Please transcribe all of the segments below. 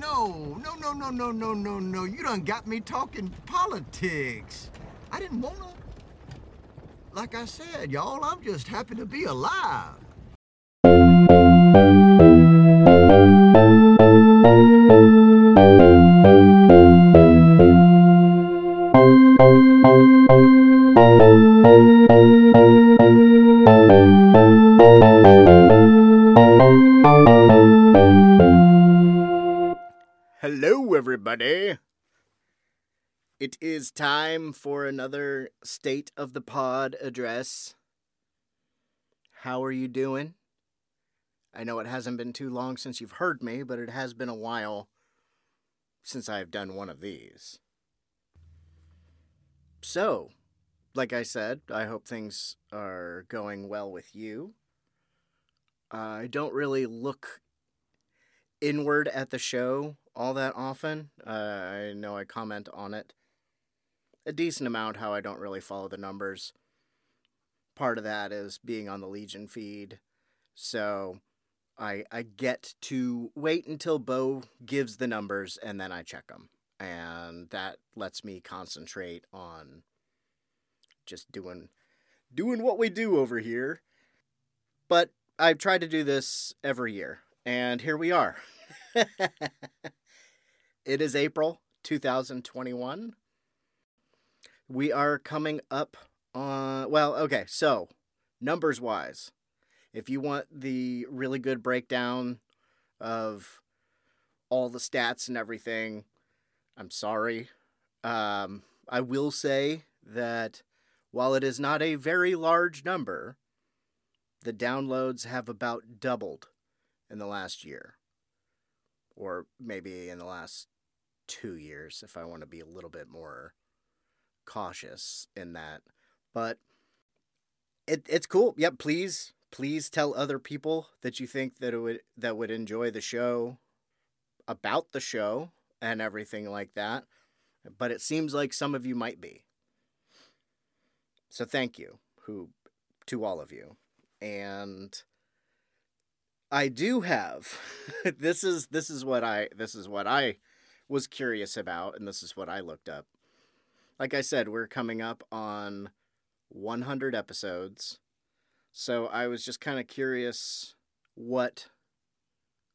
No, no, no, no, no, no, no, no. You done got me talking politics. I didn't wanna. Like I said, y'all, I'm just happy to be alive. Hello, everybody. It is time for another State of the Pod address. How are you doing? I know it hasn't been too long since you've heard me, but it has been a while since I've done one of these. So, like I said, I hope things are going well with you. I don't really look inward at the show all that often. Uh, I know I comment on it a decent amount how I don't really follow the numbers. Part of that is being on the Legion feed. So I I get to wait until Bo gives the numbers and then I check them. And that lets me concentrate on just doing doing what we do over here. But I've tried to do this every year and here we are. it is April 2021. We are coming up on, well, okay, so numbers wise, if you want the really good breakdown of all the stats and everything, I'm sorry. Um, I will say that while it is not a very large number, the downloads have about doubled in the last year or maybe in the last two years if I want to be a little bit more cautious in that. But it it's cool. Yep, please please tell other people that you think that it would that would enjoy the show about the show and everything like that. But it seems like some of you might be. So thank you who to all of you. And I do have this is this is what I this is what I was curious about and this is what I looked up. Like I said, we're coming up on 100 episodes. So I was just kind of curious what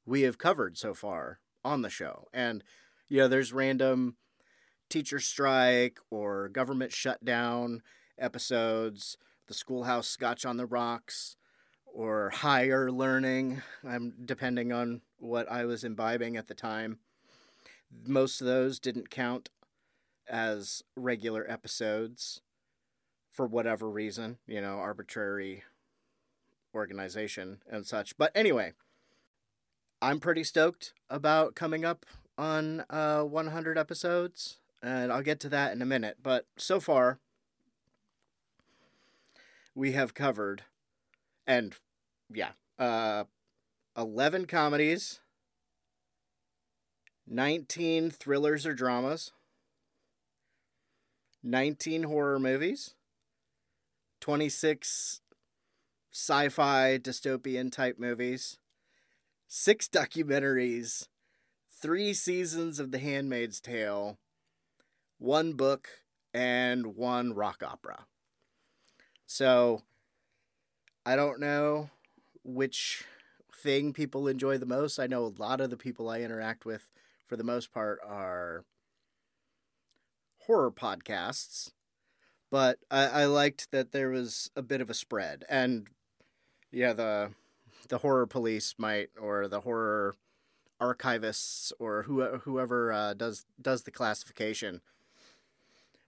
we have covered so far on the show. And you know, there's random teacher strike or government shutdown episodes, the schoolhouse scotch on the rocks, or higher learning. I'm depending on what I was imbibing at the time. Most of those didn't count as regular episodes for whatever reason, you know, arbitrary organization and such. But anyway, I'm pretty stoked about coming up on uh, 100 episodes, and I'll get to that in a minute. But so far, we have covered, and yeah, uh, 11 comedies, 19 thrillers or dramas, 19 horror movies, 26 sci fi dystopian type movies, six documentaries, three seasons of The Handmaid's Tale, one book, and one rock opera. So, I don't know which thing people enjoy the most. I know a lot of the people I interact with, for the most part, are horror podcasts, but I, I liked that there was a bit of a spread. And yeah, the the horror police might, or the horror archivists, or who, whoever uh, does does the classification,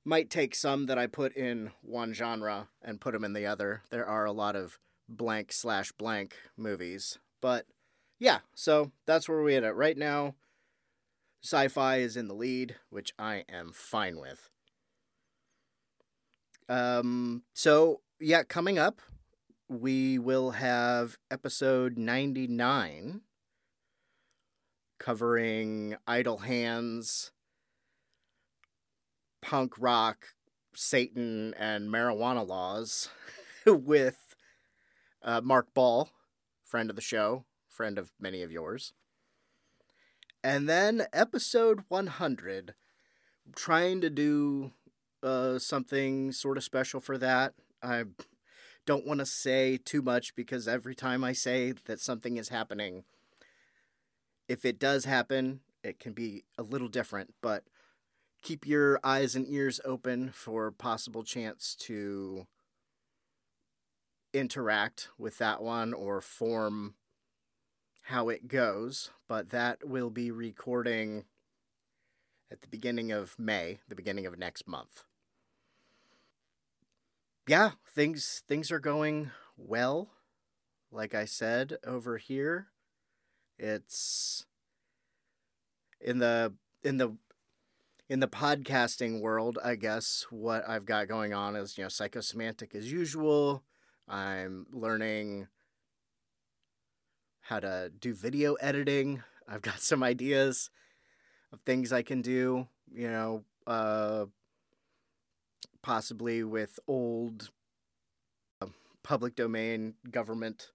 might take some that I put in one genre and put them in the other. There are a lot of blank slash blank movies. But yeah, so that's where we're at right now. Sci fi is in the lead, which I am fine with. Um, so yeah, coming up, we will have episode 99 covering Idle Hands, punk rock, Satan, and marijuana laws with uh, Mark Ball, friend of the show, friend of many of yours. And then episode 100, trying to do uh, something sort of special for that. I don't want to say too much because every time I say that something is happening, if it does happen, it can be a little different, but keep your eyes and ears open for possible chance to interact with that one or form how it goes, but that will be recording at the beginning of May, the beginning of next month. Yeah, things things are going well. Like I said over here, it's in the in the in the podcasting world, I guess what I've got going on is, you know, psychosemantic as usual. I'm learning how to do video editing. I've got some ideas of things I can do, you know, uh, possibly with old uh, public domain government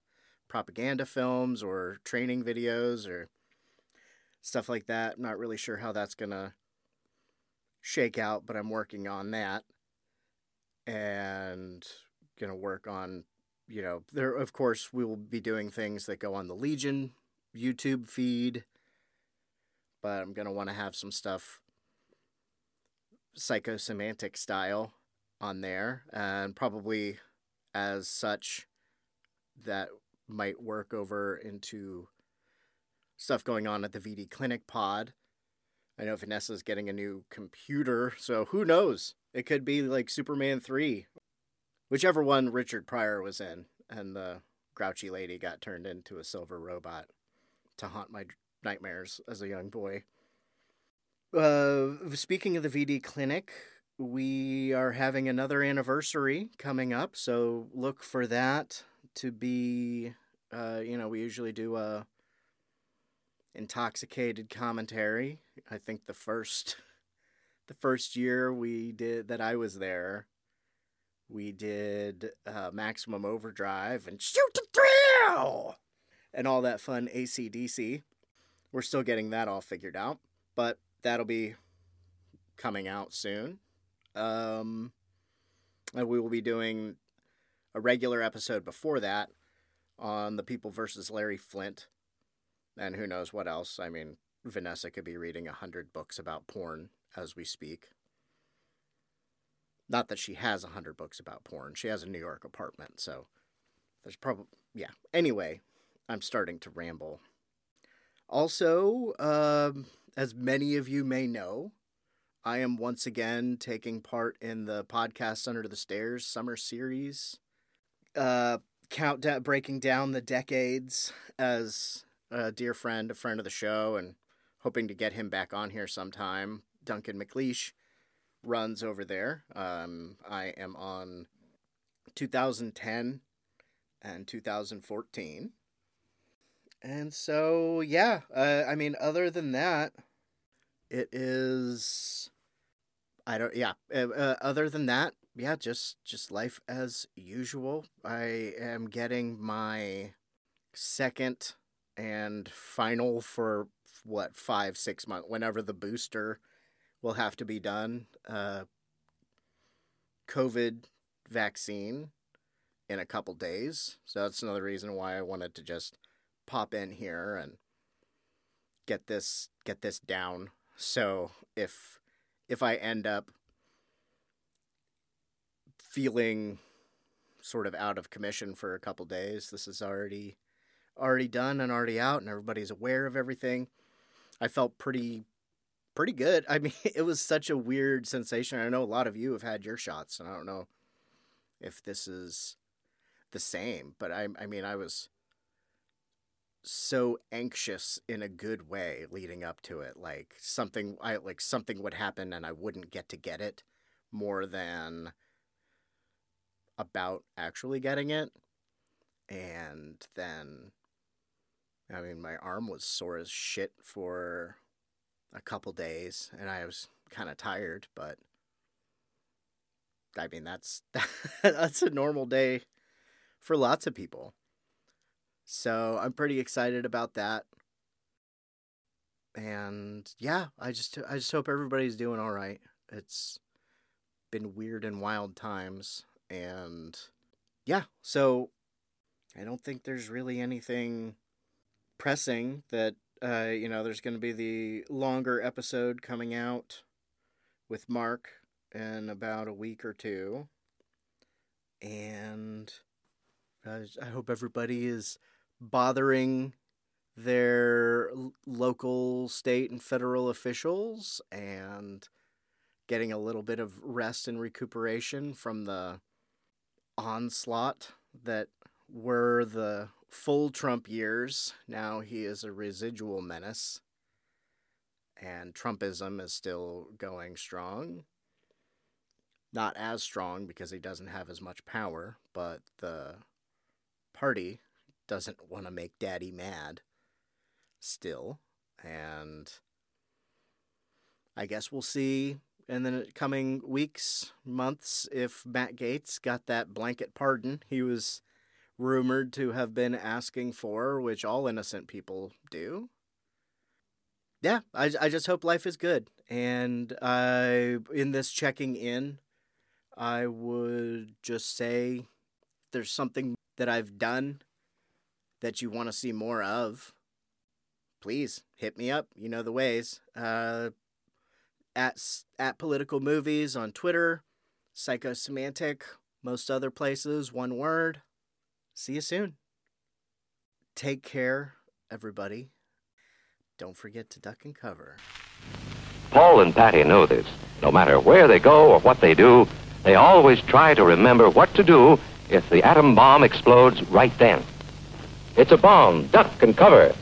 propaganda films or training videos or stuff like that. I'm not really sure how that's going to shake out, but I'm working on that. And to work on, you know, there, of course, we will be doing things that go on the Legion YouTube feed, but I'm to want to have some stuff psychosemantic style on there, and probably as such that might work over into stuff going on at the VD Clinic pod. I know Vanessa's getting a new computer, so who knows? It could be like Superman 3 whichever one Richard Pryor was in, and the grouchy lady got turned into a silver robot to haunt my nightmares as a young boy. Uh, speaking of the VD clinic, we are having another anniversary coming up, so look for that to be. Uh, you know, we usually do a intoxicated commentary. I think the first, the first year we did that I was there, we did uh, Maximum Overdrive and Shoot to Thrill and all that fun ACDC. We're still getting that all figured out, but that'll be coming out soon. Um, and we will be doing a regular episode before that on the People versus Larry Flynt, and who knows what else. I mean, Vanessa could be reading a hundred books about porn as we speak. Not that she has a hundred books about porn. She has a New York apartment, so there's probably yeah. Anyway, I'm starting to ramble. Also, um, as many of you may know, I am once again taking part in the podcast Under the Stairs summer series. Uh, count countdown, breaking down the decades as a dear friend, a friend of the show, and hoping to get him back on here sometime. Duncan McLeish runs over there. Um, I am on 2010 and 2014. And so, yeah, uh, I mean, other than that, it is. I don't. Yeah. Uh, uh, other than that, yeah, just just life as usual. I am getting my second and final for what five six months. Whenever the booster will have to be done. Uh, COVID vaccine in a couple days. So that's another reason why I wanted to just pop in here and get this get this down. So if if I end up feeling sort of out of commission for a couple days, this is already already done and already out and everybody's aware of everything. I felt pretty pretty good. I mean, it was such a weird sensation. I know a lot of you have had your shots, and I don't know if this is the same, but I, I mean, I was so anxious in a good way leading up to it. Like something, I like something would happen, and I wouldn't get to get it more than about actually getting it. And then, I mean, my arm was sore as shit for a couple days and I was kind of tired, but I mean that's that's a normal day for lots of people. So, I'm pretty excited about that. and yeah, I just I just hope everybody's doing all right. It's been weird and wild times, and yeah, so I don't think there's really anything pressing that uh, you know. There's going to be the longer episode coming out with Mark in about a week or two, and I hope everybody is bothering their local, state, and federal officials and getting a little bit of rest and recuperation from the onslaught that were the full Trump years. Now he is a residual menace, and Trumpism is still going strong. Not as strong because he doesn't have as much power, but the party doesn't want to make daddy mad still. And I guess we'll see in the coming weeks, months, if Matt Gaetz got that blanket pardon he was rumored to have been asking for, which all innocent people do. Yeah, I, I just hope life is good. And I, in this checking in, I would just say there's something that I've done that you want to see more of, please hit me up. You know the ways. Uh, at at political movies on Twitter, psychosemantic, most other places, one word. See you soon. Take care, everybody. Don't forget to duck and cover. Paul and Patty know this. No matter where they go or what they do, they always try to remember what to do if the atom bomb explodes right then. It's a bomb. Duck and cover.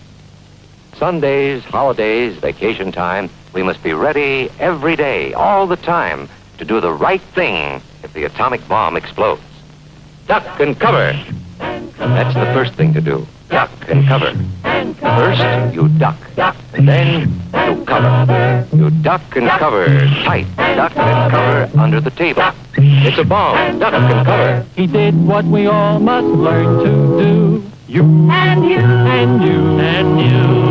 Sundays, holidays, vacation time, we must be ready every day, all the time, to do the right thing if the atomic bomb explodes. Duck and cover. That's the first thing to do. Duck and cover. First, you duck. And then you cover. You duck and cover tight. Duck and cover under the table. It's a bomb. Duck and cover. He did what we all must learn to do. You and you and you and you